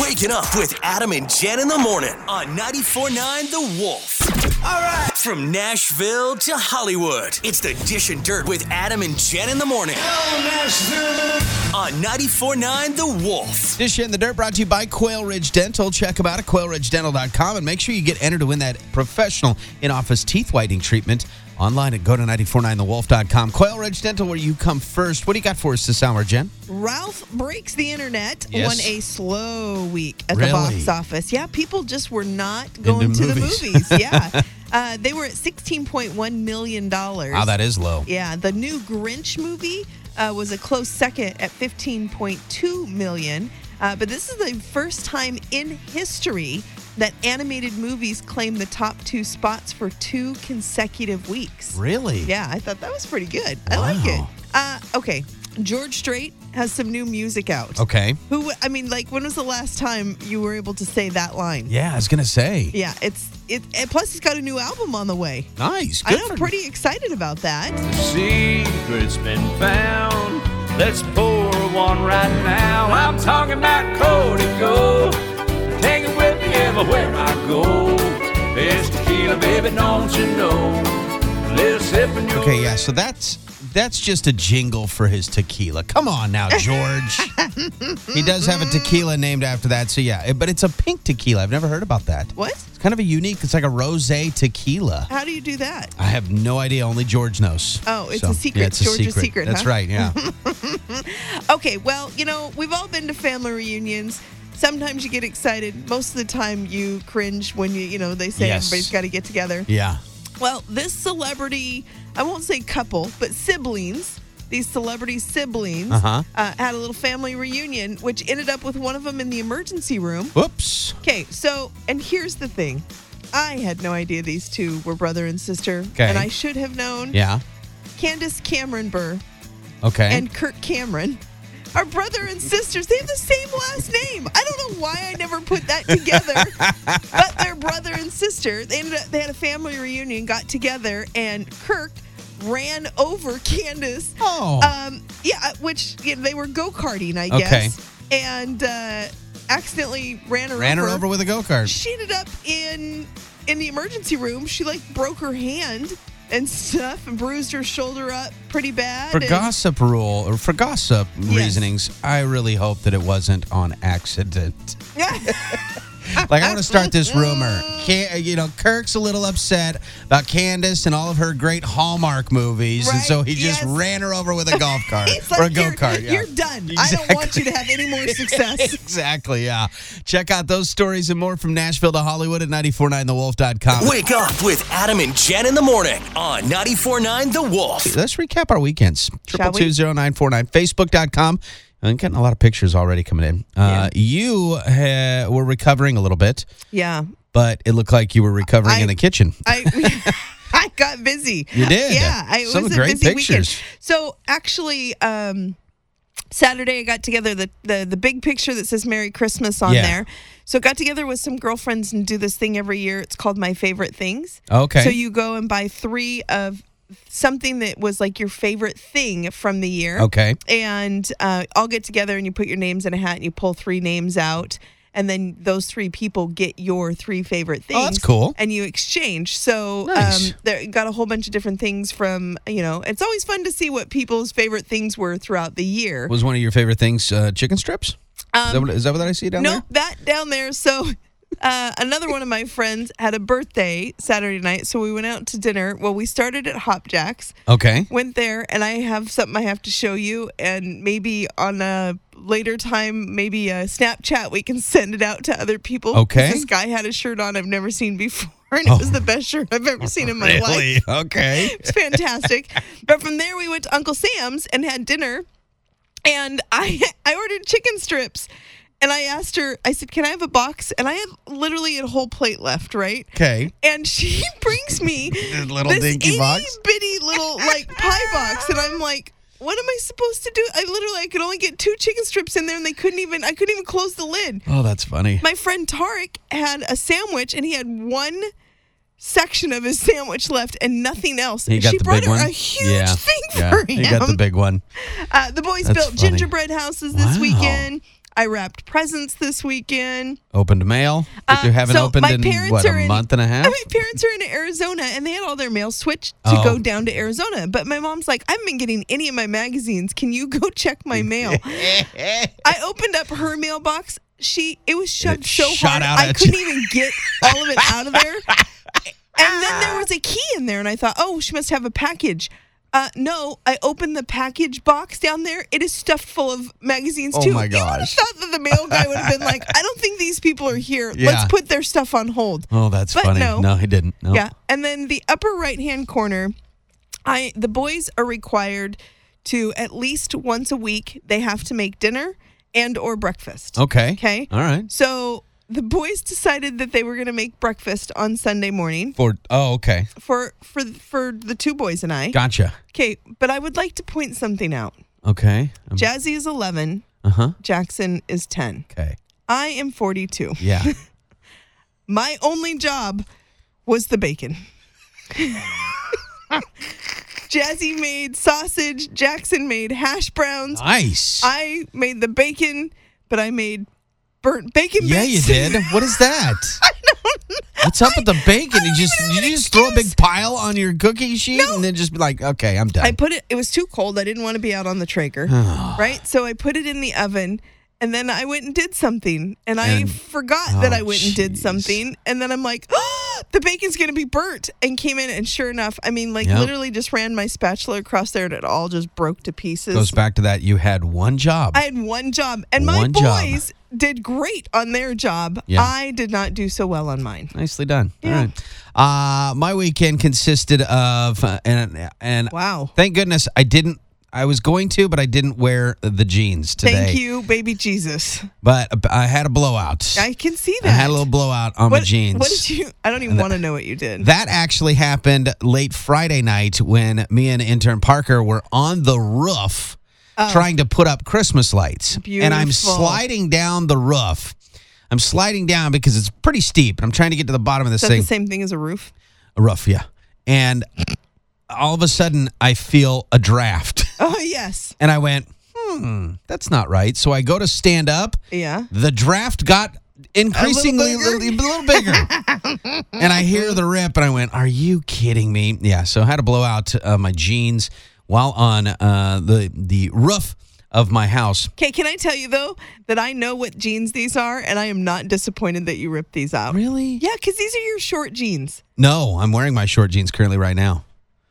Waking up with Adam and Jen in the morning on 94.9 The Wolf. All right. From Nashville to Hollywood, it's the Dish and Dirt with Adam and Jen in the morning on 94.9 The Wolf. Dish and the Dirt brought to you by Quail Ridge Dental. Check them out at quailridgedental.com and make sure you get entered to win that professional in office teeth whitening treatment online at go to 949thewolf.com. Quail Ridge Dental, where you come first. What do you got for us this hour, Jen? Ralph Breaks the Internet Yes. won a slow week at Really? the box office. Yeah, people just were not going Into to the movies. movies. Yeah. uh, they were at $16.1 million. Wow, that is low. Yeah, the new Grinch movie uh, was a close second at 15.2 million. Uh, but this is the first time in history that animated movies claim the top two spots for two consecutive weeks. Really? Yeah, I thought that was pretty good. I like it. Wow. Uh, okay, George Strait has some new music out. Okay. Who? I mean, like, when was the last time you were able to say that line? Yeah, I was going to say. Yeah, it's it. And plus, he's got a new album on the way. Nice. Good I'm for- pretty excited about that. The secret's been found. Let's pour one right now. I'm talking about Cody Gold. Take it with me everywhere I go. It's tequila, baby, don't you know? Little sip and you'll Okay, yeah. So that's that's just a jingle for his tequila. Come on now, George. he does have a tequila named after that. So yeah, but it's a pink tequila. I've never heard about that. What? It's kind of a unique. It's like a rosé tequila. How do you do that? I have no idea. Only George knows. Oh, it's a secret. Yeah, it's a George's secret. secret, That's right. Yeah. Okay, well, you know, we've all been to family reunions. Sometimes you get excited. Most of the time, you cringe when you, you know, they say Yes. everybody's got to get together. yeah. Well, this celebrity, I won't say couple, but siblings, these celebrity siblings, Uh-huh. uh, had a little family reunion, which ended up with one of them in the emergency room. Whoops. Okay, so, and here's the thing I had no idea these two were brother and sister, Okay. and I should have known. Yeah. Candace Cameron Bure Okay. and Kirk Cameron are brother and sisters. They have the same last name. I don't know why I never put that together, but they're brother and sister. They ended up, they had a family reunion, got together, and Kirk ran over Candace. oh. Um, yeah, which you know, they were go karting, I Okay. guess, and uh, accidentally ran her Ran over. her over with a go kart. She ended up in in the emergency room. She like broke her hand and stuff and bruised her shoulder up pretty bad. For and- gossip rule or for gossip Yes. reasonings, I really hope that it wasn't on accident. Like I want to start this rumor. Can, you know, Kirk's a little upset about Candace and all of her great Hallmark movies, and so he just yes. ran her over with a golf cart It's or a like, go you're, kart. Yeah. you're done. I don't want you to have any more success. exactly. Yeah. Check out those stories and more from Nashville to Hollywood at 949thewolf.com. Wake up with Adam and Jen in the morning on 94.9 The Wolf. Let's recap our weekends. Shall Triple we? two zero nine four nine. Facebook.com. I'm getting a lot of pictures already coming in. Uh, You uh, were recovering a little bit, Yeah. but it looked like you were recovering I- in the kitchen. I I got busy. You did? Yeah, I, it Some was a great busy weekend. pictures. So actually, um, Saturday I got together the, the the big picture that says Merry Christmas on Yeah. there. So got together with some girlfriends and do this thing every year. It's called My Favorite Things. Okay. So you go and buy three of something that was like your favorite thing from the year. Okay. And uh, all get together and you put your names in a hat and you pull three names out. And then those three people get your three favorite things. Oh, that's cool. And you exchange. So Nice. um, there got a whole bunch of different things from, you know, it's always fun to see what people's favorite things were throughout the year. Was one of your favorite things uh, chicken strips? is, that what, is that what I see down no, there? that down there. So uh, another one of my friends had a birthday Saturday night. So we went out to dinner. Well, we started at Hop Jacks. Okay. went there and I have something I have to show you and maybe on a later time maybe a Snapchat we can send it out to other people. Okay. This guy had a shirt on I've never seen before and it was the best shirt I've ever seen in my life. Oh. Really? Okay. It's fantastic. but from there we went to Uncle Sam's and had dinner and I I ordered chicken strips and I asked her I said can I have a box and I had literally a whole plate left, right? Okay. and she brings me This little this dinky box? bitty little like pie box, and I'm like, what am I supposed to do? I literally I could only get two chicken strips in there, and they couldn't even I couldn't even close the lid. Oh, that's funny. My friend Tarek had a sandwich, and he had one section of his sandwich left and nothing else. He got she the brought big her one. a huge yeah. thing yeah. for him. He got the big one. Uh, the boys That's built funny. gingerbread houses this Wow. weekend. I wrapped presents this weekend. Opened mail that you Uh, haven't so opened in what a in- month and a half. My parents are in Arizona and they had all their mail switched to Oh. go down to Arizona. But my mom's like, I haven't been getting any of my magazines. Can you go check my mail? I opened up her mailbox. She it was shoved It so hard I couldn't you. even get all of it out of there. And then there was a key in there, and I thought, oh, she must have a package. Uh, no, I opened the package box down there. It is stuffed full of magazines too. Oh too. my You would have thought that the mail guy would have been like, I don't think these people are here. Yeah. Let's put their stuff on hold. oh, that's But funny. no. he didn't. No. Yeah. And then the upper right hand corner, I the boys are required to at least once a week they have to make dinner and or breakfast. Okay. Okay. All right. So the boys decided that they were going to make breakfast on Sunday morning For oh, okay. for for for the two boys and I. Gotcha. Okay, but I would like to point something out. Okay. Um, Jazzy is 11, Uh huh. Jackson is 10. Okay. I am 42. Yeah. My only job was the bacon. Jazzy made sausage, Jackson made hash browns. nice. I made the bacon, but I made burnt bacon yeah, you did. What is that? What's up with the bacon? You just you just throw a big pile on your cookie sheet and then just be like, okay, I'm done. I put it. It was too cold. I didn't want to be out on the Traeger, right? So I put it in the oven, and then I went and did something, and I And- forgot that oh, I went and did oh, jeez. something, and then I'm like, oh, the bacon's gonna be burnt, and came in, and sure enough, I mean, like Yep. literally just ran my spatula across there, and it all just broke to pieces. Goes back to that. You had one job. I had one job, and my One job. boys did great on their job. Yeah. I did not do so well on mine. Nicely done. Yeah. All right. Uh, my weekend consisted of uh, and and Wow. thank goodness I didn't. I was going to, but I didn't wear the jeans today. Thank you, baby Jesus. But I had a blowout. I can see that. I had a little blowout on what, my jeans. What did you? I don't even want to know what you did. That actually happened late Friday night when me and intern Parker were on the roof trying to put up Christmas lights. And I'm Oh. Sliding down the roof. I'm sliding down because it's pretty steep. And I'm trying to get to the bottom of this Is thing. the same thing as a roof? A roof, yeah. And all of a sudden, I feel a draft. Oh yes. And I went, hmm, that's not right. So I go to stand up. Yeah. The draft got increasingly a bigger? little, little bigger. and I hear the rip, and I went, Are you kidding me? Yeah. So I had to blow out uh, my jeans while on uh, the, the roof of my house. Okay, can I tell you though that I know what jeans these are, and I am not disappointed that you ripped these out. Really? Yeah, because these are your short jeans. No, I'm wearing my short jeans currently right now.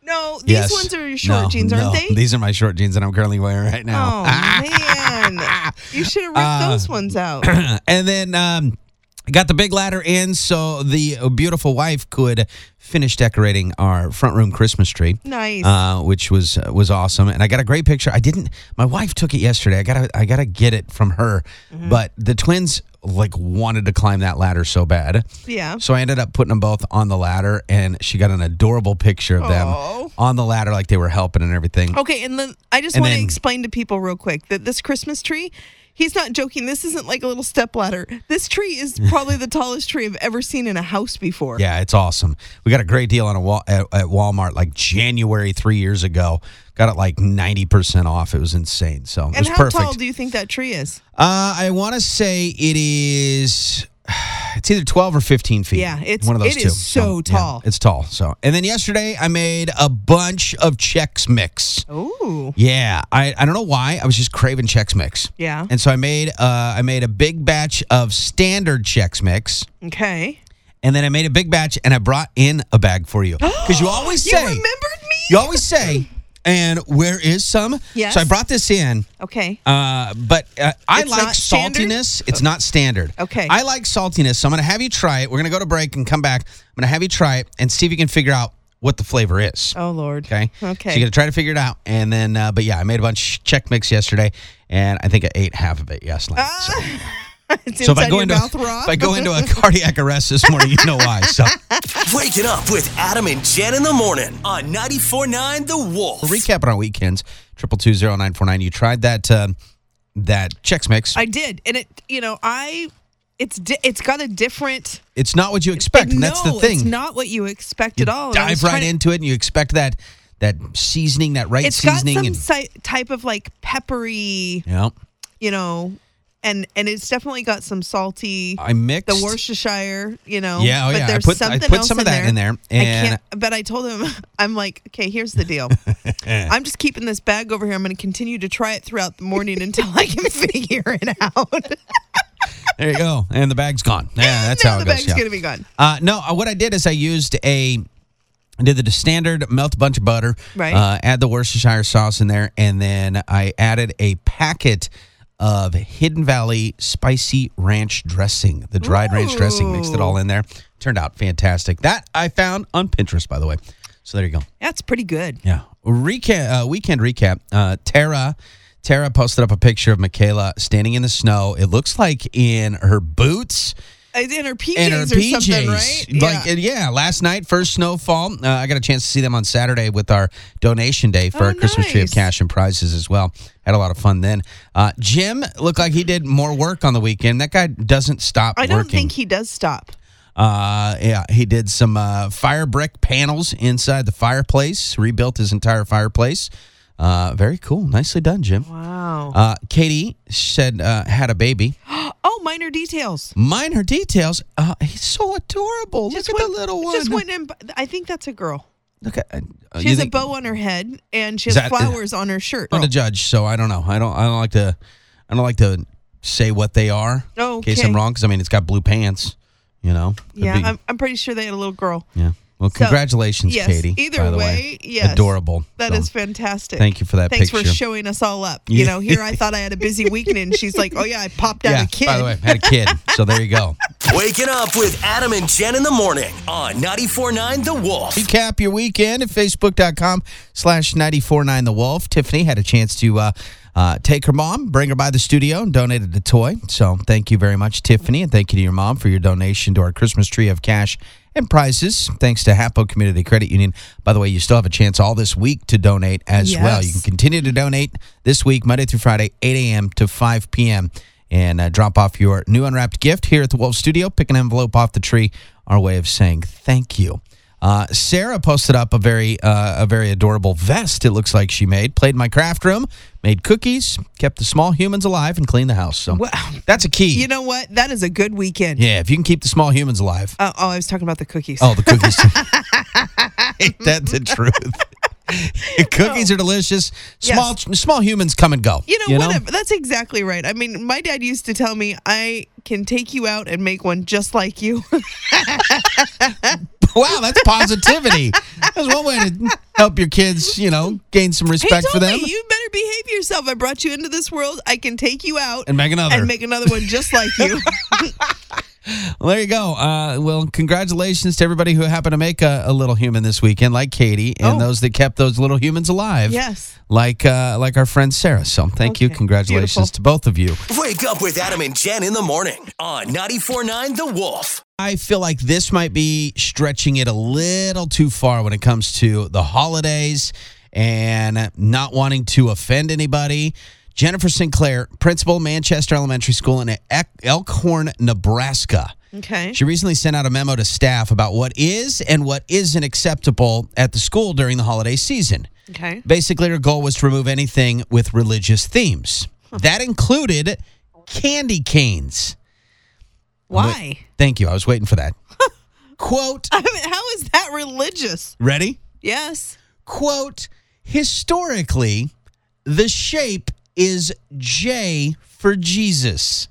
No, these yes. ones are your short No, jeans, aren't no. they? These are my short jeans that I'm currently wearing right now. Oh man, you should have ripped Uh, those ones out. and then um, got the big ladder in so the beautiful wife could finish decorating our front room Christmas tree. Nice. Uh, which was uh, was awesome, and I got a great picture. I didn't. My wife took it yesterday. I gotta I gotta get it from her. Mm-hmm. But the twins like wanted to climb that ladder so bad. Yeah. So I ended up putting them both on the ladder, and she got an adorable picture of Aw. them on the ladder, like they were helping and everything. Okay, and then I just want to explain to people real quick that this Christmas tree, he's not joking. This isn't like a little step ladder. This tree is probably the tallest tree I've ever seen in a house before. Yeah, it's awesome. We got a great deal on a wall at, at Walmart like January three years ago. Got it like ninety percent off. It was insane. So it And how perfect. tall do you think that tree is? uh, I want to say it is. It's either twelve or fifteen feet. Yeah, it's- one of those it two. is so yeah, tall. it's tall. So, and then yesterday I made a bunch of Chex Mix. Oh, Yeah, I, I don't know why I was just craving Chex Mix. yeah. And so I made uh, I made a big batch of standard Chex Mix. Okay. And then I made a big batch and I brought in a bag for you. Because you always say You remembered me? you always say, and where is some? Yes. So I brought this in, Okay. uh, but uh, I It's like not standard? saltiness. It's not standard. Okay. I like saltiness. So I'm going to have you try it. We're going to go to break and come back. I'm going to have you try it and see if you can figure out what the flavor is. Oh Lord. Okay. Okay. So you're gonna try to figure it out, and then, uh, but yeah, I made a bunch of Chex Mix yesterday, and I think I ate half of it yesterday. so. So if I go into if I go into a cardiac arrest this morning, you know why. So Wake it up with Adam and Jen in the morning on 94.9 The Wolf. recap on our weekends. Triple two zero nine four nine. You tried that uh, that Chex Mix. I did, and it. You know, I. It's di- it's got a different. it's not what you expect, and that's the No, thing. It's not what you expect you at all. and I was dive right trying to- into it, and you expect that that seasoning, that right It's got seasoning, some and si- type of like peppery, yeah, you know, and and it's definitely got some salty. I mixed the Worcestershire, you know. Yeah, oh but yeah. I There's put- I something put else some of in that there. in there, I can't. But I told him, I'm like, okay, here's the deal. I'm just keeping this bag over here. I'm going to continue to try it throughout the morning until I can figure it out. There you go. And the bag's gone. Yeah, that's now how the it goes. bag's yeah. going to be gone. Uh, no, uh, what I did is I used a. I did the standard melt a bunch of butter, Right. Uh, add the Worcestershire sauce in there, and then I added a packet of Hidden Valley spicy ranch dressing, the dried ranch dressing. Mixed it all in there. Turned out fantastic. That I found on Pinterest, by the way. So there you go. That's pretty good. Yeah. Recap. Uh, weekend recap. Uh, Tara. Tara posted up a picture of Michaela standing in the snow. It looks like in her boots Uh, In her PJs and her or PJs. something, right? Like yeah. uh, yeah, last night, first snowfall. Uh, I got a chance to see them on Saturday with our donation day for Oh, our Christmas tree of cash and prizes as well. Had a lot of fun then. Uh, Jim looked like he did more work on the weekend. That guy doesn't stop I don't working. think he does stop. Uh, yeah, he did some uh, fire brick panels inside the fireplace. Rebuilt his entire fireplace. Uh, very cool. Nicely done, Jim. Wow. Uh, Katie said uh, had a baby. oh, minor details. Minor details. Uh, he's so adorable. Just Look at the little one. Just went in. I think that's a girl. Look at. Uh, She you has a bow on her head and she has that- flowers on her shirt. I'm the judge, so I don't know. I don't. I don't like to. I don't like to say what they are. Oh, In case. I'm wrong, because I mean it's got blue pants. You know. Could yeah, be- I'm, I'm pretty sure they had a little girl. yeah. Well, So, congratulations, yes, Katie. either by the way, yes. adorable. That So, is fantastic. Thank you for that Thanks picture. for showing us all up. You know, here I thought I had a busy weekend, and she's like, "Oh yeah, I popped out Yeah. a kid." By the way, I had a kid, so there you go. Waking up with Adam and Jen in the morning on 94.9 The Wolf. Recap your weekend at facebook.com slash 949 The Wolf. Tiffany had a chance to uh, uh, take her mom, bring her by the studio, and donated a toy. So thank you very much, Tiffany, and thank you to your mom for your donation to our Christmas tree of cash and prizes. Thanks to Hapo Community Credit Union. By the way, you still have a chance all this week to donate as well. You can continue to donate this week, Monday through Friday, 8 a.m. to 5 p.m. And uh, drop off your new unwrapped gift here at the Wolf Studio. Pick an envelope off the tree. Our way of saying thank you. Uh, Sarah posted up a very uh, a very adorable vest. It looks like she made. Played in my craft room, made cookies, kept the small humans alive, and cleaned the house. So Wow. that's a key. You know what? That is a good weekend. yeah, if you can keep the small humans alive. Oh, oh, I was talking about the cookies. Oh, the cookies. Ain't that the truth? cookies are delicious. Small small humans come and go. You know, whatever. That's exactly right. I mean, my dad used to tell me I can take you out and make one just like you. Wow, that's positivity. That's one way to help your kids, you know, gain some respect for them. me, "You better behave yourself. I brought you into this world. I can take you out And make another. and make another one just like you." Well, there you go. Uh, well, congratulations to everybody who happened to make a, a little human this weekend, like Katie, and Oh. those that kept those little humans alive. yes. Like uh, like our friend Sarah. So thank you. Congratulations beautiful. to both of you. Wake up with Adam and Jen in the morning on 94.9 The Wolf. I feel like this might be stretching it a little too far when it comes to the holidays and not wanting to offend anybody. Jennifer Sinclair, principal, Manchester Elementary School in Elk- Elkhorn, Nebraska. Okay. She recently sent out a memo to staff about what is and what isn't acceptable at the school during the holiday season. Okay. Basically, her goal was to remove anything with religious themes. That included candy canes. Why? Thank you. I was waiting for that. Quote, I mean, how is that religious? ready? Yes. Quote, historically, the shape is J for Jesus.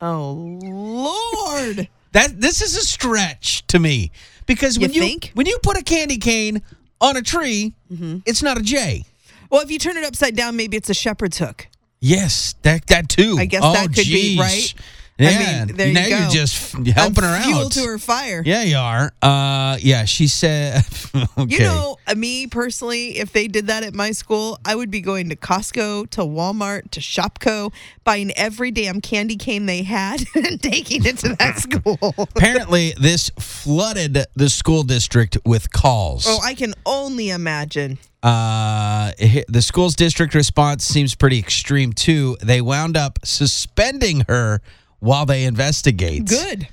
Oh Lord. That this is a stretch to me because when you think? when you put a candy cane on a tree, Mm-hmm. it's not a J. Well, if you turn it upside down, maybe it's a shepherd's hook. Yes, that that too. I guess oh, that could be, geez. Right? I Yeah, mean, there you now go. are just helping her I'm fuel out. to her fire. Yeah, you are. Uh, yeah, she said. okay. You know, uh, me personally, if they did that at my school, I would be going to Costco, to Walmart, to Shopko, buying every damn candy cane they had and taking it to that school. Apparently, this flooded the school district with calls. oh, I can only imagine. Uh, the school's district response seems pretty extreme too. They wound up suspending her while they investigate. Good.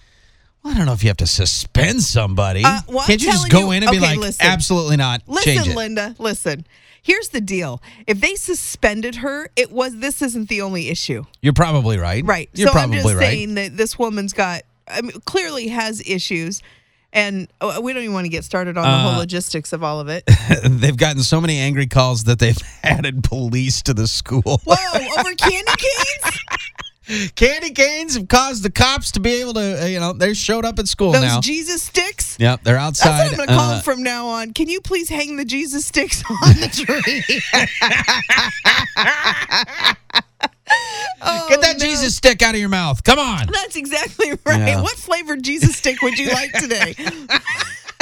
I don't know if you have to suspend somebody. Uh, well, I'm Can't you just go you- in and be like, listen. absolutely not, Listen? Linda, listen. Here's the deal. If they suspended her, it was this isn't the only issue. You're probably right. Right. You're so probably I'm just right. saying that this woman's got I mean, clearly has issues. And uh, we don't even want to get started on the Uh, whole logistics of all of it. They've gotten so many angry calls that they've added police to the school. Whoa, over candy canes? Candy canes have caused the cops to be able to, uh, you know, they showed up at school Those now. Jesus sticks? yep, they're outside. That's what I'm going to call uh, them from now on. Can you please hang the Jesus sticks on the tree? Oh, Get that no. Jesus stick out of your mouth. Come on. That's exactly right. Yeah. What flavored Jesus stick would you like today?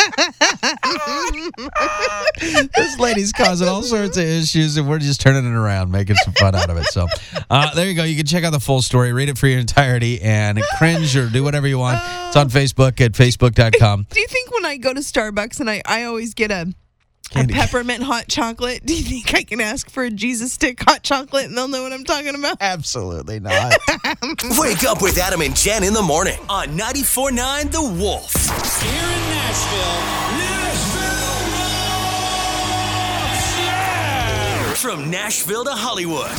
this lady's causing all sorts of issues, and we're just turning it around, making some fun out of it. So, uh, there you go. You can check out the full story, read it for your entirety, and cringe or do whatever you want. It's on Facebook at facebook.com. Do you think when I go to Starbucks and I, I always get a, a peppermint hot chocolate, do you think I can ask for a Jesus stick hot chocolate and they'll know what I'm talking about? Absolutely not. Wake up with Adam and Jen in the morning on 94.9 The Wolf. Here in Nashville, Nashville, From Nashville to Hollywood,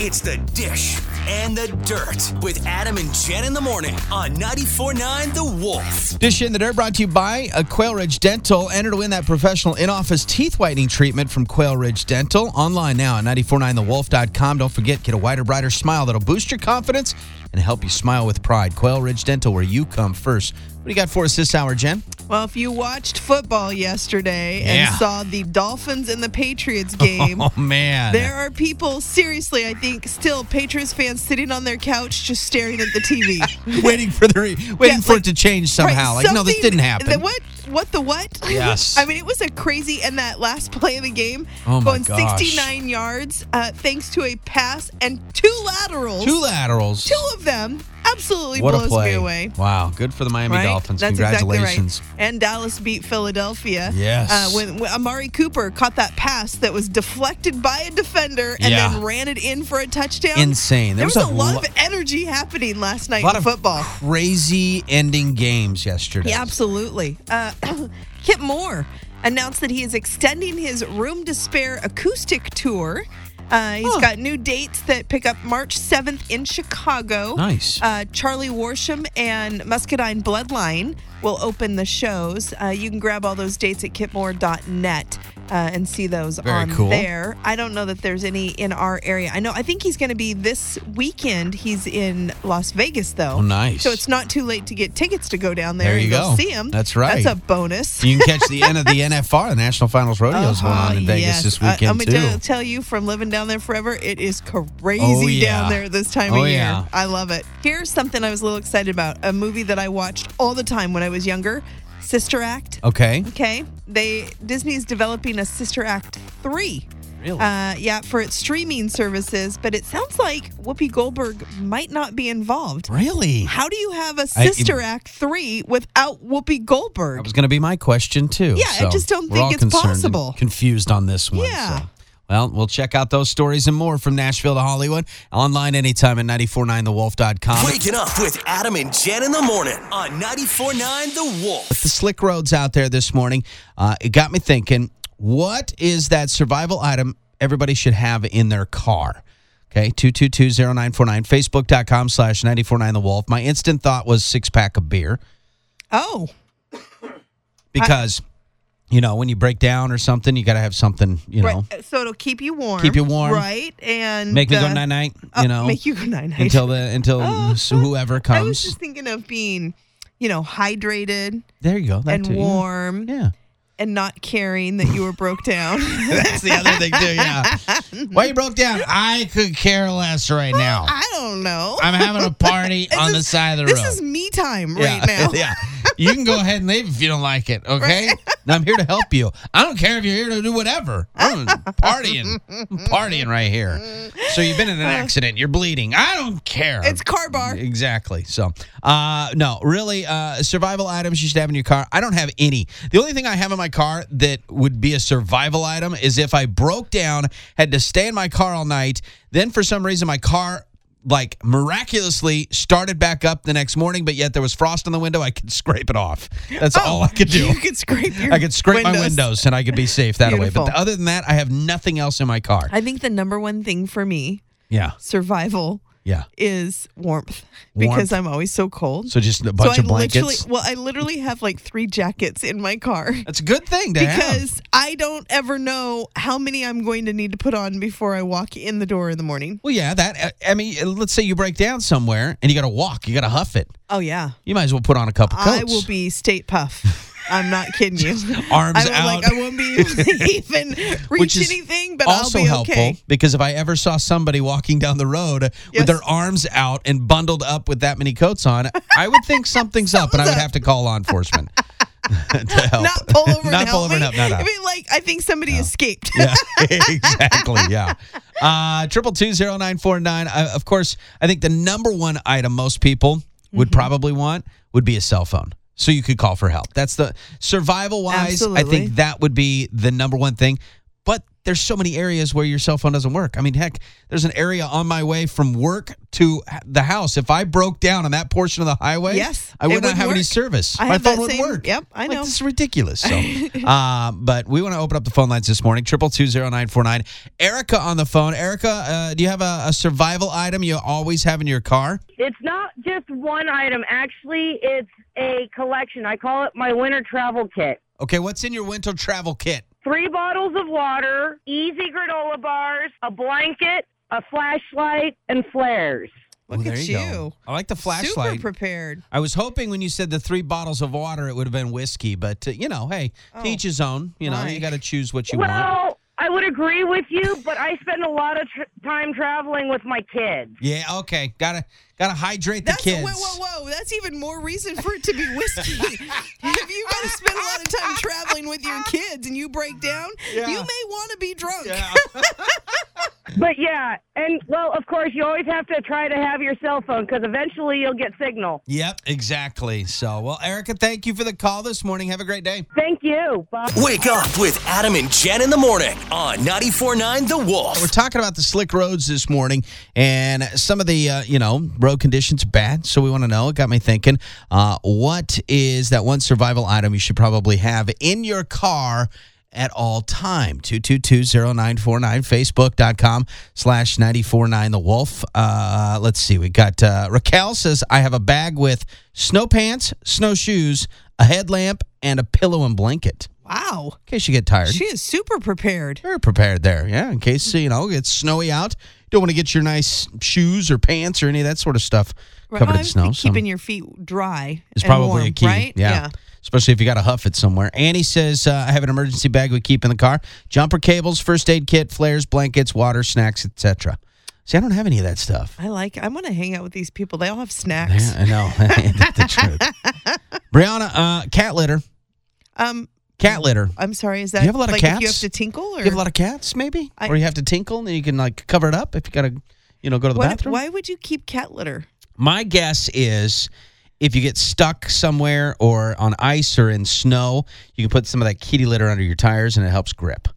it's The Dish and the Dirt with Adam and Jen in the morning on 94.9 The Wolf. Dish in the Dirt brought to you by uh, Quail Ridge Dental. Enter to win that professional in office teeth whitening treatment from Quail Ridge Dental. Online now at 949thewolf.com. Don't forget, get a whiter, brighter smile that'll boost your confidence and help you smile with pride. Quail Ridge Dental, where you come first. What do you got for us this hour, Jen? Well, if you watched football yesterday Yeah. and saw the Dolphins and the Patriots oh, game, Oh, man. there are people, seriously, I think, still Patriots fans sitting on their couch just staring at the TV. waiting for the re- waiting Yeah, for like- it to change somehow. Right, like, no, this didn't happen. What? What the what? Yes. I mean, it was a crazy, and that last play of the game, Oh, my going gosh. 69 yards, uh, thanks to a pass and two laterals. Two laterals. Two of them absolutely what a blows play. me away. Wow. Good for the Miami Right? Dolphins. That's Congratulations. exactly right. And Dallas beat Philadelphia. Yes. Uh, when, when Amari Cooper caught that pass that was deflected by a defender and Yeah. then ran it in for a touchdown. Insane. There, There was, was a, lot lo- of energy happening last night A lot in of football. crazy ending games yesterday. Yeah, absolutely. Uh, Kip Moore announced that he is extending his Room to Spare acoustic tour. Uh, he's got new dates that pick up March 7th in Chicago. Nice. Uh, Charlie Worsham and Muscadine Bloodline will open the shows. Uh, you can grab all those dates at kipmoore.net uh, and see those Very on cool. there. I don't know that there's any in our area. I know. I think he's going to be this weekend. He's in Las Vegas, though. Oh, nice. So it's not too late to get tickets to go down there, There and you go go. see him. That's right. That's a bonus. You can catch the end of the NFR, the National Finals Rodeo, is going on in Uh-huh, Vegas yes. this I- weekend I'm too. gonna tell you, from living down there forever, it is crazy Oh, yeah. down there this time Oh, of year. yeah. I love it. Here's something I was a little excited about: a movie that I watched all the time when I was younger, Sister Act. okay. Okay, they Disney's developing a Sister Act three. Really? Uh, yeah, for its streaming services, but it sounds like Whoopi Goldberg might not be involved. really? How do you have a Sister Act 3 without Whoopi Goldberg? That was going to be my question too. Yeah, I just don't think it's possible. Confused on this one. Yeah. so. Well, we'll check out those stories and more from Nashville to Hollywood online anytime at 949thewolf.com. Waking up with Adam and Jen in the morning on 94.9 The Wolf. With the slick roads out there this morning, uh, it got me thinking what is that survival item everybody should have in their car? Okay, 2220949, facebook.com slash 949 The Wolf. My instant thought was six pack of beer Oh, because, you know, when you break down or something, you got to have something, you know, right. So it'll keep you warm. Keep you warm. Right. And make me go uh, night night, uh, you know, Make you go night night. until the until Oh, whoever comes. I was just thinking of being, you know, hydrated there you go. That and too, warm Yeah. and not caring that you were broke down. That's the other thing too. Yeah. Why you broke down? I could care less right now. I don't know. I'm having a party on the side of the this road. This is me time yeah. right now. yeah. You can go ahead and leave if you don't like it, okay? I'm here to help you. I don't care if you're here to do whatever. I'm partying. I'm partying right here. So you've been in an accident. You're bleeding. I don't care. It's car bar. Exactly. So, uh, no, really, uh, survival items you should have in your car. I don't have any. The only thing I have in my car that would be a survival item is if I broke down, had to stay in my car all night, then for some reason my car like miraculously started back up the next morning, but yet there was frost on the window, I could scrape it off. That's all oh, I could do. Oh, You could scrape your I could scrape my windows. windows and I could be safe that way. But other than that, I have nothing else in my car. I think the number one thing for me, Yeah. survival, Yeah. is warmth Warmth. because I'm always so cold. So just a bunch of I literally, blankets. well, I literally have like three jackets in my car That's a good thing to have. because I don't ever know how many I'm going to need to put on before I walk in the door in the morning. Well, yeah, that. Uh, I mean, uh, let's say you break down somewhere and you got to walk, you got to huff it. Oh yeah, You might as well put on a couple coats. I will be Stay Puft. I'm not kidding you. arms I out. Like I won't be even reach Which is anything, but also I'll be helpful okay. because if I ever saw somebody walking down the road with their arms out and bundled up with that many coats on, I would think something's up, and I would have to call law enforcement to help. Not pull over Not and pull over me. help, no, no. I mean, like I think somebody escaped. yeah, exactly. Yeah. Uh, triple two zero nine four nine. Uh, Of course, I think the number one item most people would Mm-hmm. probably want would be a cell phone, so you could call for help. That's the survival wise. I think that would be the number one thing. But there's so many areas where your cell phone doesn't work. I mean, heck, there's an area on my way from work to the house. If I broke down on that portion of the highway, Yes, I would not wouldn't have any service. I my have phone wouldn't same- work. yep, I Like, know. this is ridiculous. So, uh, but we want to open up the phone lines this morning. Triple two zero nine four nine. Erica on the phone. Erica, uh, do you have a, a survival item you always have in your car? It's not just one item. Actually, it's a collection. I call it my winter travel kit. Okay, what's in your winter travel kit? Three bottles of water, easy granola bars, a blanket, a flashlight, and flares. Look Oh, at you you. I like the flashlight. Super flashlight. prepared. I was hoping when you said the three bottles of water, it would have been whiskey, but uh, you know, hey, to each his own. You know, my. you got to choose what you want. Well, I would agree with you, but I spend a lot of tr- time traveling with my kids. Yeah, okay, gotta gotta hydrate the That's kids. whoa, whoa, whoa. That's even more reason for it to be whiskey. if you got to spend a lot of time traveling with your kids and you break down, Yeah. you may want to be drunk. But yeah, and well, of course, you always have to try to have your cell phone because eventually you'll get signal. Yep, exactly. So, well, Erica, thank you for the call this morning. Have a great day. Thank you. Bye. Wake up with Adam and Jen in the morning on 94.9 The Wolf. We're talking about the slick roads this morning, and some of the uh, you know road conditions bad. So we want to know. It got me thinking. Uh, what is that one survival item you should probably have in your car? At all time, 222-0949, facebook.com slash 949 the wolf. Uh, let's see. We got uh, Raquel says, I have a bag with snow pants, snowshoes, a headlamp, and a pillow and blanket. Wow. In case you get tired. She is super prepared. Very prepared there, yeah. In case you know it's snowy out, don't want to get your nice shoes or pants or any of that sort of stuff covered I'm in snow. so keeping your feet dry is probably warm, a key, right? Yeah. Especially if you got to huff it somewhere. Annie says, uh, "I have an emergency bag we keep in the car: jumper cables, first aid kit, flares, blankets, water, snacks, etc." See, I don't have any of that stuff. I like. I want to hang out with these people. They all have snacks. Yeah, I know. That's the truth. Brianna, uh, cat litter. Um, Cat litter. I'm sorry. Is that you have a lot of like if you have cats? to tinkle or You have a lot of cats, maybe, I- or you have to tinkle and then you can like cover it up if you got to, you know, go to the What- bathroom. why would you keep cat litter? My guess is if you get stuck somewhere or on ice or in snow, you can put some of that kitty litter under your tires and it helps grip.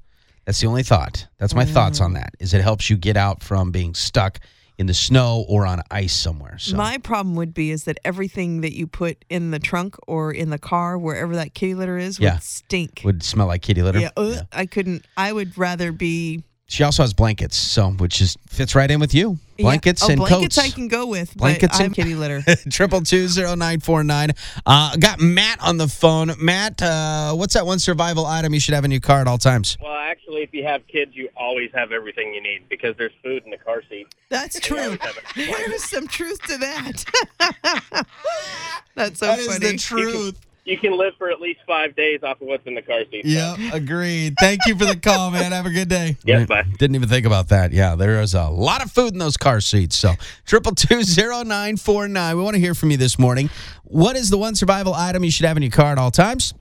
That's the only thought. That's my thoughts mm. on that. Is it helps you get out from being stuck in the snow or on ice somewhere. So My problem would be is that everything that you put in the trunk or in the car, wherever that kitty litter is, Yeah. would stink. would smell like kitty litter. yeah, uh, I couldn't. I would rather be She also has blankets, so which is fits right in with you. Blankets yeah. oh, and blankets coats. I can go with. Blankets but and- I'm kitty litter. Triple two zero nine four nine. Uh, got Matt on the phone. Matt, uh, what's that one survival item you should have in your car at all times? Well, actually, if you have kids, you always have everything you need because there's food in the car seat. That's true. always have it. There's some truth to that. That's so funny. truth. You can live for at least five days off of what's in the car seat. Yep, agreed. Thank you for the call, man. Have a good day. Yes, bye. Didn't even think about that. Yeah, there is a lot of food in those car seats. So triple two zero nine four nine. We want to hear from you this morning. What is the one survival item you should have in your car at all times?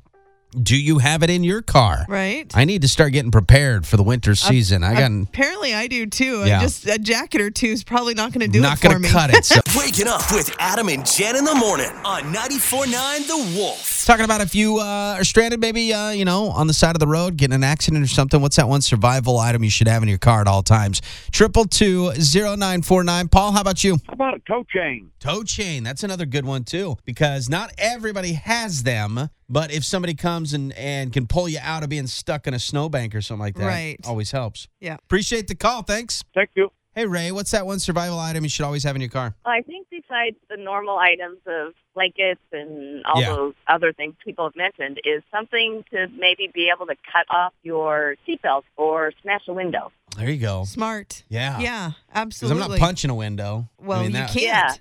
Do you have it in your car? Right. I need to start getting prepared for the winter season. I got Apparently, I do too. Yeah. I just a jacket or two is probably not going to do not it for going to cut it. So. Waking up with Adam and Jen in the morning on 94.9 The Wolf. Talking about if you uh, are stranded, maybe uh, you know, on the side of the road, getting an accident or something. What's that one survival item you should have in your car at all times? Triple two zero nine four nine. Paul, how about you? How about a tow chain? Tow chain. That's another good one too, because not everybody has them. But if somebody comes and, and can pull you out of being stuck in a snowbank or something like that, Right. always helps. Yeah. Appreciate the call. Thanks. Thank you. Hey Ray, what's that one survival item you should always have in your car? Well, I think besides the normal items of blankets and all Yeah. those other things people have mentioned, is something to maybe be able to cut off your seatbelt or smash a window. There you go. Smart. Yeah. Yeah, Because absolutely. I'm not punching a window. I Well, mean, you that- can't. Yeah.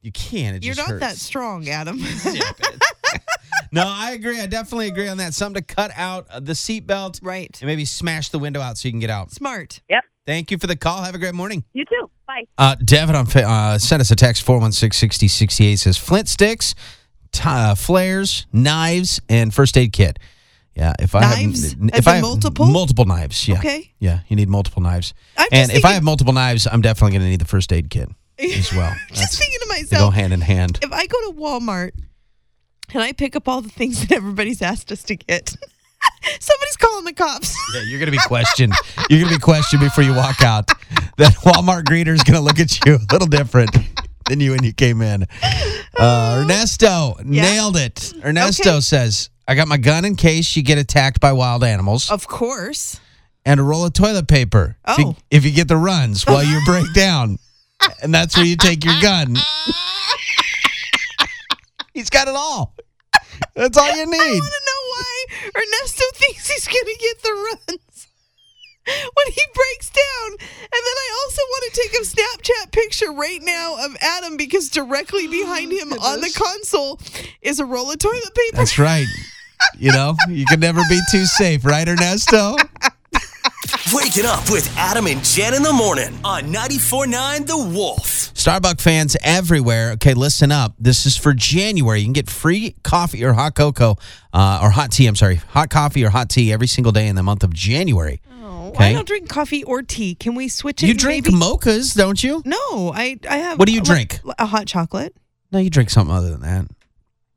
You can. It You're just not that strong, Adam. no, I agree. I definitely agree on that. Something to cut out uh, the seatbelt right. and maybe smash the window out so you can get out. Smart. Yep. Thank you for the call. Have a great morning. You too. Bye. Uh, Devin on fa- uh, sent us a text 416 6068 says flint sticks, t- uh, flares, knives, and first aid kit. Yeah, if I Knives? have if I have multiple? multiple knives, yeah, Okay. yeah, you need multiple knives. I'm just and if I thinking- have multiple knives, I'm definitely going to need the first aid kit as well. Just That's- thinking to they go hand in hand. if I go to Walmart and I pick up all the things that everybody's asked us to get, somebody's calling the cops. Yeah, you're to be questioned. You're to be questioned before you walk out. That Walmart greeter is to look at you a little different than you when you came in. Uh, Ernesto nailed it. Ernesto Okay. says, I got my gun in case you get attacked by wild animals Of course. and a roll of toilet paper if, you, Oh. if you get the runs while you break down. And that's where you take your gun. He's got it all. That's all you need. want to know why Ernesto thinks he's going to get the runs when he breaks down. And then I also want to take a Snapchat picture right now of Adam because directly oh behind him on the console is a roll of toilet paper. That's right. You know, you can never be too safe, right, Ernesto? Wake it up with Adam and Jen in the morning on 94.9 The Wolf. Starbucks fans everywhere. Okay, listen up. This is for January. You can get free coffee or hot cocoa uh, or hot tea. I'm sorry, hot coffee or hot tea every single day in the month of January. Oh, Okay. I don't drink coffee or tea. Can we switch it? You drink maybe- mochas, don't you? No, I I have. What do you a- drink? A hot chocolate. No, you drink something other than that.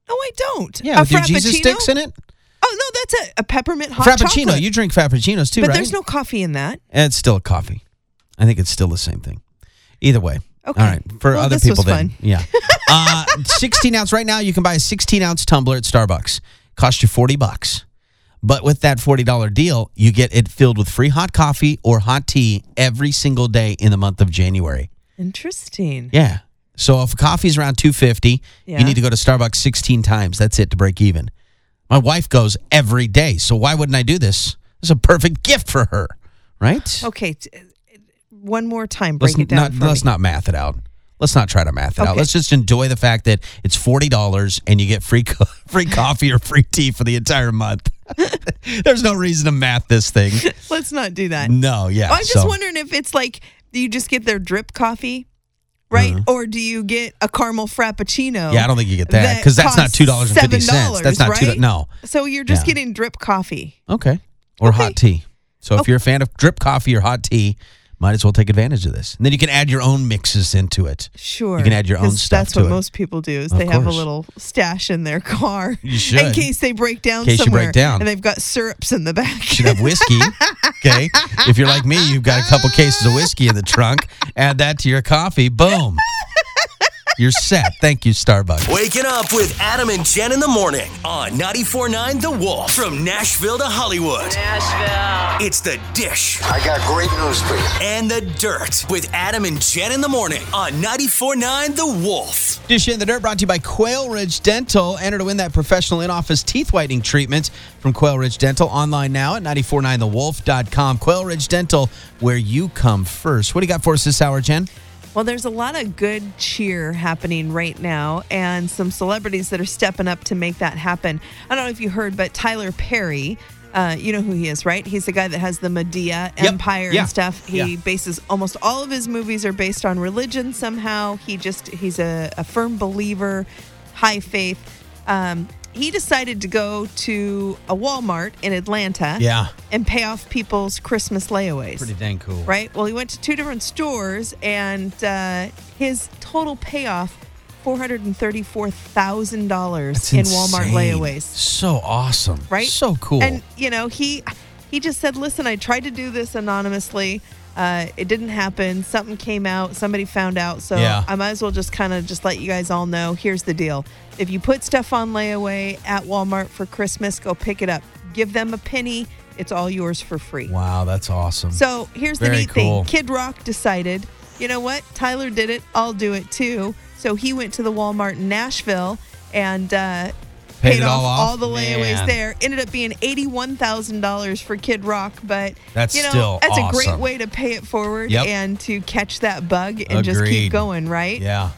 No, I don't. Yeah, a with your Jesus Frappuccino? sticks in it. Oh no, that's a, a peppermint hot Frappuccino. chocolate. You drink frappuccinos too, but right? there's no coffee in that. It's still a coffee. I think it's still the same thing. Either way. Okay. All right. For Well, other people, then. fun. Yeah. Uh, 16 ounce right now. You can buy a 16 ounce tumbler at Starbucks. Cost you 40 bucks. But with that $40 deal, you get it filled with free hot coffee or hot tea every single day in the month of January. Interesting. Yeah. So if coffee's around 250, Yeah. you need to go to Starbucks 16 times. That's it to break even. My wife goes every day. So why wouldn't I do this? It's a perfect gift for her, right? Okay. t- one more time. Break let's it down not for let's me. not math it out. Let's not try to math it out. Okay. Let's just enjoy the fact that it's forty dollars and you get free co- free coffee or free tea for the entire month. There's no reason to math this thing. Let's not do that. No, yeah. I'm just so- wondering if it's like, you just get their drip coffee, right? Mm-hmm. Or do you get a caramel frappuccino? Yeah, I don't think you get that because that's not two dollars and fifty cents. $7, That's not two. right? No. So you're just Yeah. getting drip coffee. Okay. Or Okay. hot tea. So if Okay. you're a fan of drip coffee or hot tea, might as well take advantage of this. And then you can add your own mixes into it. Sure. You can add your own stuff That's what it. most people do is Of they have a little stash in their car. You In case they break down In case you somewhere. break down. And they've got syrups in the back. You should have whiskey. Okay. If you're like me, you've got a couple cases of whiskey in the trunk. Add that to your coffee. Boom. You're set. Thank you, Starbucks. Waking up with Adam and Jen in the morning on 94.9 The Wolf. From Nashville to Hollywood. Nashville. It's The Dish I got great news for you. and The Dirt with Adam and Jen in the morning on 94.9 The Wolf. Dish in the Dirt brought to you by Quail Ridge Dental. Enter to win that professional in office teeth whitening treatment from Quail Ridge Dental. Online now at 949thewolf.com. Quail Ridge Dental, where you come first. What do you got for us this hour, Jen? Well, there's a lot of good cheer happening right now, and some celebrities that are stepping up to make that happen. I don't know if you heard, but Tyler Perry, uh, you know who he is, right? He's the guy that has the Madea Yep. empire Yeah. and stuff. He Yeah. bases almost all of his movies are based on religion somehow. He just he's a, a firm believer, high faith. Um, he decided to go to a Walmart in Atlanta Yeah. and pay off people's Christmas layaways Pretty dang cool. right? Well, he went to two different stores, and uh, his total payoff four hundred and thirty-four thousand dollars in Walmart layaways. So awesome. Right? So cool. And you know, he he just said, "Listen, I tried to do this anonymously. Uh, it didn't happen. Something came out. Somebody found out. So Yeah. I might as well just kind of just let you guys all know. Here's the deal: if you put stuff on layaway at Walmart for Christmas, go pick it up. Give them a penny. It's all yours for free. wow, that's awesome. So here's the neat cool. thing: Kid Rock decided, you know what? Tyler did it. I'll do it too. So he went to the Walmart in Nashville and uh, Paid it off all off? all the layaways Man. there. Ended up being eighty-one thousand dollars for Kid Rock, but That's you know still that's a great way to pay it forward Yep. and to catch that bug and just keep going, right? yeah.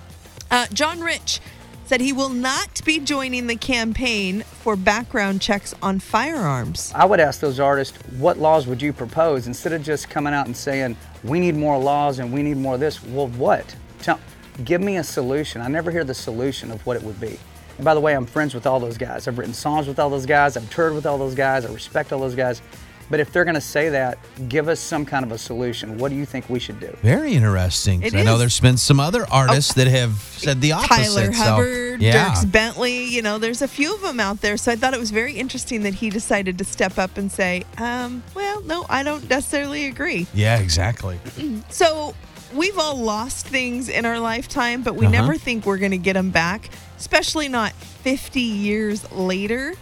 Uh, John Rich said he will not be joining the campaign for background checks on firearms. I would ask those artists, what laws would you propose instead of just coming out and saying, we need more laws and we need more of this? Well, what? Tell, give me a solution. I never hear the solution of what it would be. And by the way, I'm friends with all those guys. I've written songs with all those guys. I've toured with all those guys. I respect all those guys. But if they're going to say that, give us some kind of a solution. What do you think we should do? Very interesting. It I know there's been some other artists that have said the opposite. Tyler so, Hubbard, yeah. Dierks Bentley, you know, there's a few of them out there. So I thought it was very interesting that he decided to step up and say, um, well, no, I don't necessarily agree. Yeah, exactly. So we've all lost things in our lifetime, but we Uh-huh. never think we're going to get them back, especially not 50 years later.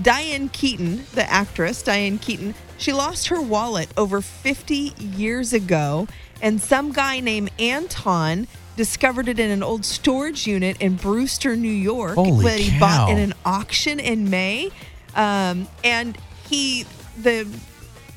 Diane Keaton, the actress, Diane Keaton, she lost her wallet over 50 years ago, and some guy named Anton discovered it in an old storage unit in Brewster, New York, Holy that he bought cow. in an auction in May. Um, and he, the,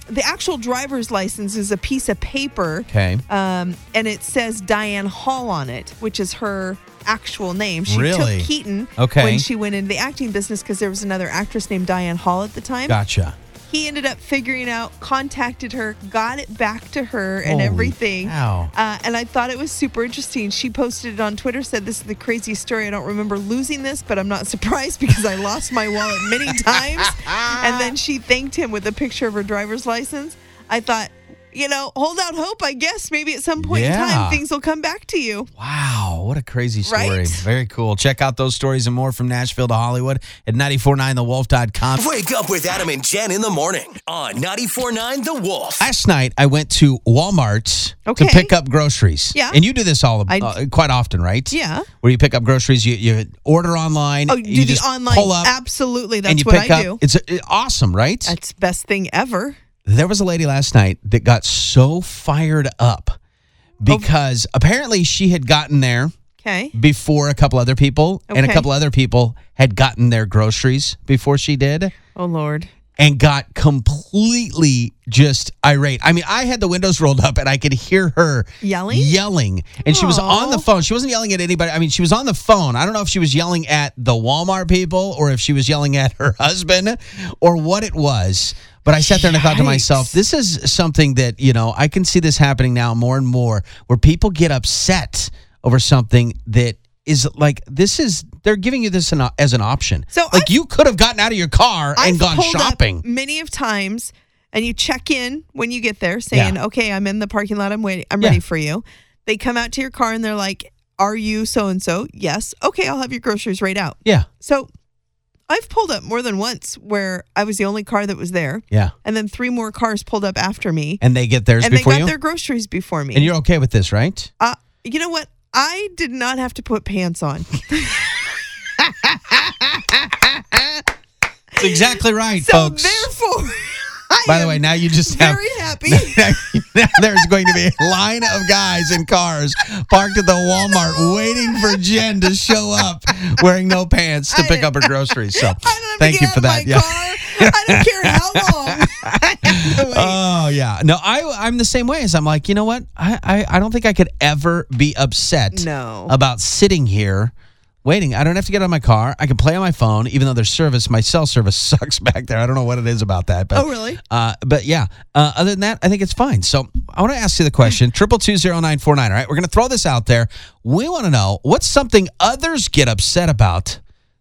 the actual driver's license is a piece of paper Okay. um, and it says Diane Hall on it, which is her actual name. She Really? took Keaton Okay. when she went into the acting business because there was another actress named Diane Hall at the time. Gotcha. He ended up figuring out, contacted her, got it back to her, and Holy everything. Uh, and I thought it was super interesting. She posted it on Twitter, said, This is the craziest story. I don't remember losing this, but I'm not surprised because I lost my wallet many times. and then she thanked him with a picture of her driver's license. I thought, you know, hold out hope, I guess. Maybe at some point in time, things will come back to you. Wow, what a crazy story. Right? Very cool. Check out those stories and more from Nashville to Hollywood at 949thewolf.com. Wake up with Adam and Jen in the morning on 94.9 The Wolf. Last night I went to Walmart Okay. to pick up groceries. Yeah. And you do this all I- uh, quite often, right? Yeah. Where you pick up groceries, you, you order online. Oh, you do the just online. pull up Absolutely. That's and you what pick I up. do. It's uh, awesome, right? That's best thing ever. There was a lady last night that got so fired up oh. because apparently she had gotten there Okay. before a couple other people and a Okay. couple other people had gotten their groceries before she did Oh, Lord. and got completely just irate. I mean, I had the windows rolled up and I could hear her Yelling? Yelling. And she was on the Aw. phone. She wasn't yelling at anybody. I mean, she was on the phone. I don't know if she was yelling at the Walmart people or if she was yelling at her husband or what it was. But I sat there and I thought to myself, this is something that, you know, I can see this happening now more and more where people get upset over something that is like this is they're giving you this as an option. So like I've- you could have gotten out of your car and I've gone shopping. many of times, and you check in when you get there, saying, Yeah. "Okay, I'm in the parking lot. I'm waiting. I'm Yeah. ready for you." They come out to your car and they're like, "Are you so and so?" Yes. Okay, I'll have your groceries right out. Yeah. So, I've pulled up more than once where I was the only car that was there, Yeah. and then three more cars pulled up after me, And they get theirs and they got you. their groceries before me. and you're okay with this, right? uh, you know what? I did not have to put pants on. That's exactly right, So folks. therefore, I By the way, now you just have very happy. now there's going to be a line of guys in cars parked at the Walmart waiting for Jen to show up wearing no pants to pick up her groceries. So have thank you for that. my Yeah. car. I don't care how long. I have to wait. Oh yeah, no, I I'm the same way. As I'm like, you know what? I, I I don't think I could ever be upset No. about sitting here waiting. I don't have to get out of my car. I can play on my phone, even though their service, my cell service sucks back there. I don't know what it is about that. But, Oh, really? Uh, but yeah, uh, other than that, I think it's fine. So I want to ask you the question: triple two zero nine four nine. All right, we're going to throw this out there. We want to know what's something others get upset about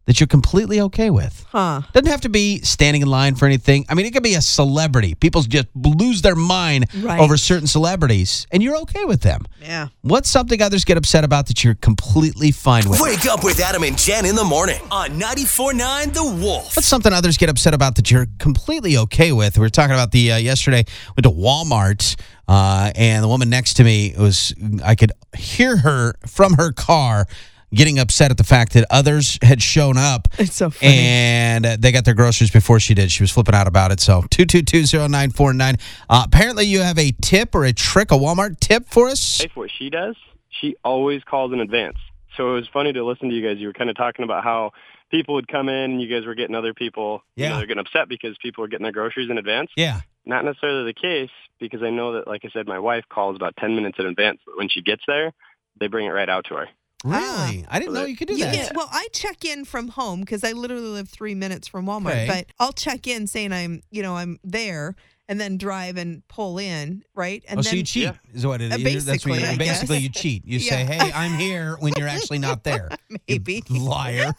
that you're completely okay with? Huh. Doesn't have to be standing in line for anything. I mean, it could be a celebrity. People just lose their mind Right. over certain celebrities, and you're okay with them. Yeah. What's something others get upset about that you're completely fine with? Wake up with Adam and Jen in the morning on 94.9 The Wolf. What's something others get upset about that you're completely okay with? We were talking about the uh, yesterday. Went to Walmart, uh, and the woman next to me was. I could hear her from her car getting upset at the fact that others had shown up. It's so funny. And uh, they got their groceries before she did. She was flipping out about it. So two two two zero nine four nine. Uh, apparently, you have a tip or a trick, a Walmart tip for us. Hey, for what she does, she always calls in advance. So it was funny to listen to you guys. You were kind of talking about how people would come in and you guys were getting other people, you know, Yeah. they're getting upset because people are getting their groceries in advance. Yeah. Not necessarily the case because I know that, like I said, my wife calls about 10 minutes in advance. But when she gets there, they bring it right out to her. Really? I didn't know you could do You that. get- well, I check in from home because I literally live three minutes from Walmart. Okay. But I'll check in saying I'm, you know, I'm there, and then drive and pull in, right? And oh, then so you cheat is what it Uh. That's what basically, you, basically you cheat. You Yeah. say, "Hey, I'm here," when you're actually not there. maybe. Liar.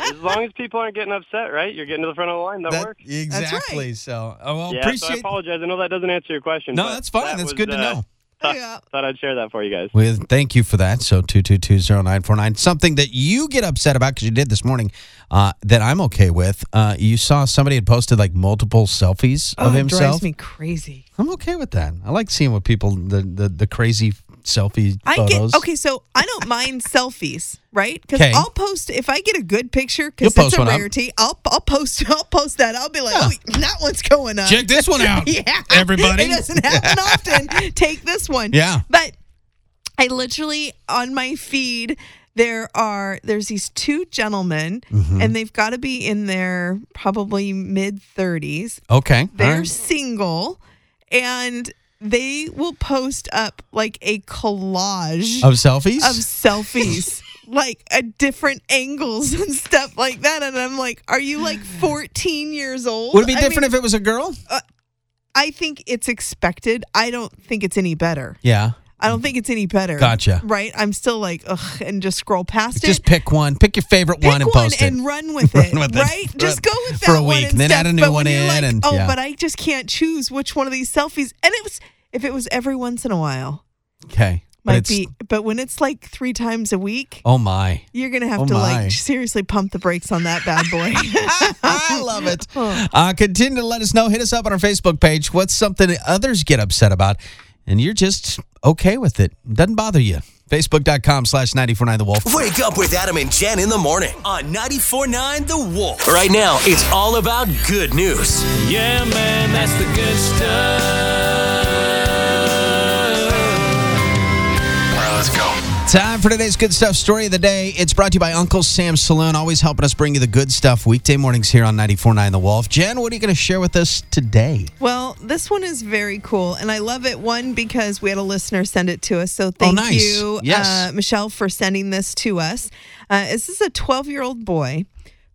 as long as people aren't getting upset, right? You're getting to the front of the line. That, That- works. exactly. So, oh, well, yeah, so I apologize. I know that doesn't answer your question. no, that's fine. that that's was, good to uh, know. Yeah. Thought I'd share that for you guys. With thank you for that. So two two two zero nine four nine. Something that you get upset about because you did this morning, uh, that I'm okay with. Uh, you saw somebody had posted like multiple selfies Oh, of it himself. drives me crazy. I'm okay with that. I like seeing what people the the, the crazy selfie I photos. get okay, so I don't mind selfies, right? Because. I'll post if I get a good picture because it's a up. rarity. I'll I'll post I'll post that. I'll be like, oh, that one's going up. Check this one out, yeah, everybody. It doesn't happen often. Take this one. Yeah. but I literally on my feed there are there's these two gentlemen Mm-hmm. and they've got to be in their probably mid 30s Okay. they're right. single and they will post up like a collage of selfies. of selfies like at different angles and stuff like that and i'm like are you like 14 years old Would it be I different mean, if it was a girl? Uh, i think it's expected i don't think it's any better Yeah. I don't think it's any better Gotcha. right i'm still like ugh and just scroll past it. Just pick one. Pick your favorite Pick one and post it. and run with it, with right? for- Just go with that for a one week, and then stuff. add a new but one in like, and- oh, yeah. but I just can't choose which one of these selfies. And it was if it was every once in a while, Okay. Might it's be. But when it's like three times a week, oh my. you're gonna have Oh to my. like seriously pump the brakes on that bad boy. I love it. Uh, continue to let us know. Hit us up on our Facebook page. What's something others get upset about, and you're just okay with it? Doesn't bother you. Facebook.com slash 949 The Wolf. Wake up with Adam and Jen in the morning on 94.9 The Wolf. Right now, it's all about good news. Yeah, man, that's the good stuff. All right, let's go. Time for today's good stuff story of the day. It's brought to you by Uncle Sam's Saloon, always helping us bring you the good stuff weekday mornings here on 94.9 The Wolf. Jen, what are you going to share with us today? well, this one is very cool, and I love it. One because we had a listener send it to us, so thank Oh, nice. you, Yes. uh, Michelle, for sending this to us. Uh, this is a 12 year old boy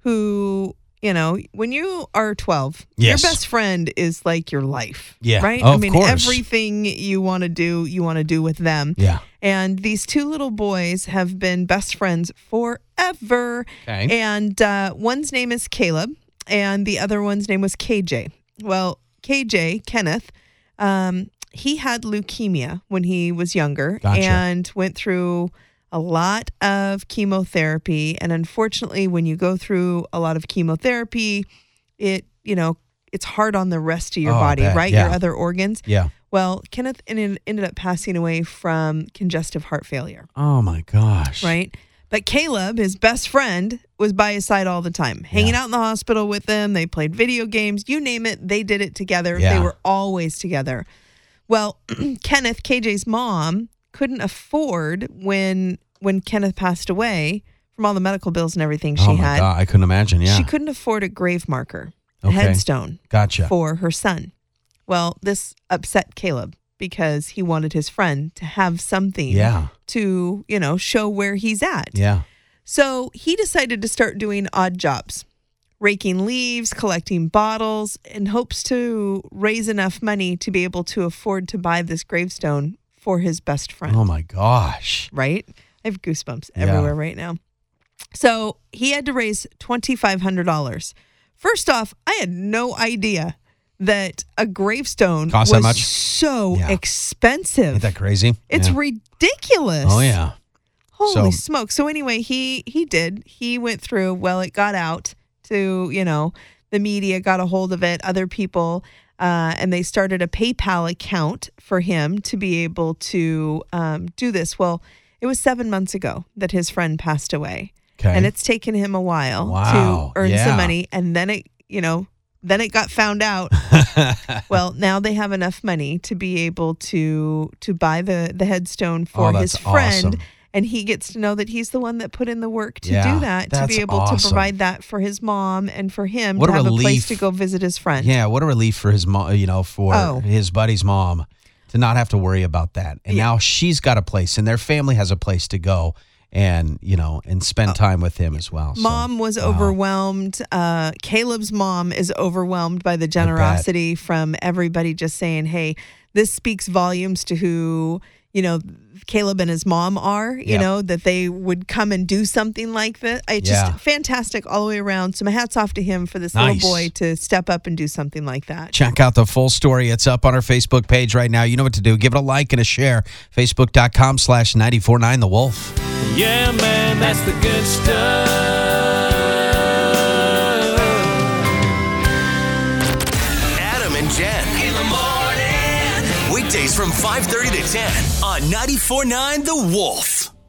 who. You know, when you are 12, Yes. your best friend is like your life. Yeah. Right? Oh, I mean, everything you want to do, you want to do with them. Yeah. And these two little boys have been best friends forever. Okay. And uh, one's name is Caleb, and the other one's name was KJ. Well, KJ, Kenneth, um, he had leukemia when he was younger Gotcha. and went through a lot of chemotherapy. And unfortunately, when you go through a lot of chemotherapy, it, you know, it's hard on the rest of your Oh, body, right? Your other organs. Yeah. Well, Kenneth ended ended up passing away from congestive heart failure, Oh, my gosh. right? But Caleb, his best friend, was by his side all the time, hanging out in the hospital with him. They played video games, you name it, they did it together. They were always together. Well, Kenneth, KJ's mom, couldn't afford when when Kenneth passed away from all the medical bills and everything she oh, my had. God. I couldn't imagine. Yeah. She couldn't afford a grave marker, a Okay. headstone Gotcha. for her son. Well, this upset Caleb because he wanted his friend to have something Yeah. to, you know, show where he's at. Yeah. So he decided to start doing odd jobs, raking leaves, collecting bottles, in hopes to raise enough money to be able to afford to buy this gravestone for his best friend. Oh, my gosh. Right? I have goosebumps Yeah. everywhere right now. So he had to raise $2,500. First off, I had no idea that a gravestone Costs was that much? so Yeah. expensive. Ain't that crazy? It's Yeah. ridiculous. Oh yeah. Holy So- smoke. So anyway, he he did. He went through, well, it got out to, you know, the media got a hold of it, other people, uh, and they started a PayPal account for him to be able to um, do this. Well, it was seven months ago that his friend passed away. Okay. And it's taken him a while Wow. to earn Yeah. some money. And then it, you know, then it got found out. well, now they have enough money to be able to to buy the the headstone for Oh, his friend awesome. And he gets to know that he's the one that put in the work to Yeah, do that to be able to provide that for his mom and for him What to have a place to go visit his friend. Yeah, what a relief for his mom, you know, for Oh. his buddy's mom to not have to worry about that. And Yeah. now she's got a place and their family has a place to go and, you know, and spend time with him as well. So, Oh. Mom was wow. overwhelmed. Uh, Caleb's mom is overwhelmed by the generosity from everybody just saying, hey, this speaks volumes to who, you know, Caleb and his mom are, you Yep. know, that they would come and do something like this. It's Yeah. just fantastic all the way around. So my hat's off to him for this Nice. little boy to step up and do something like that. Check out the full story. It's up on our Facebook page right now. You know what to do. Give it a like and a share. Facebook.com slash 949 The Wolf. Yeah, man, that's the good stuff. Weekdays from 5.30 to 10 on 94.9 The Wolf.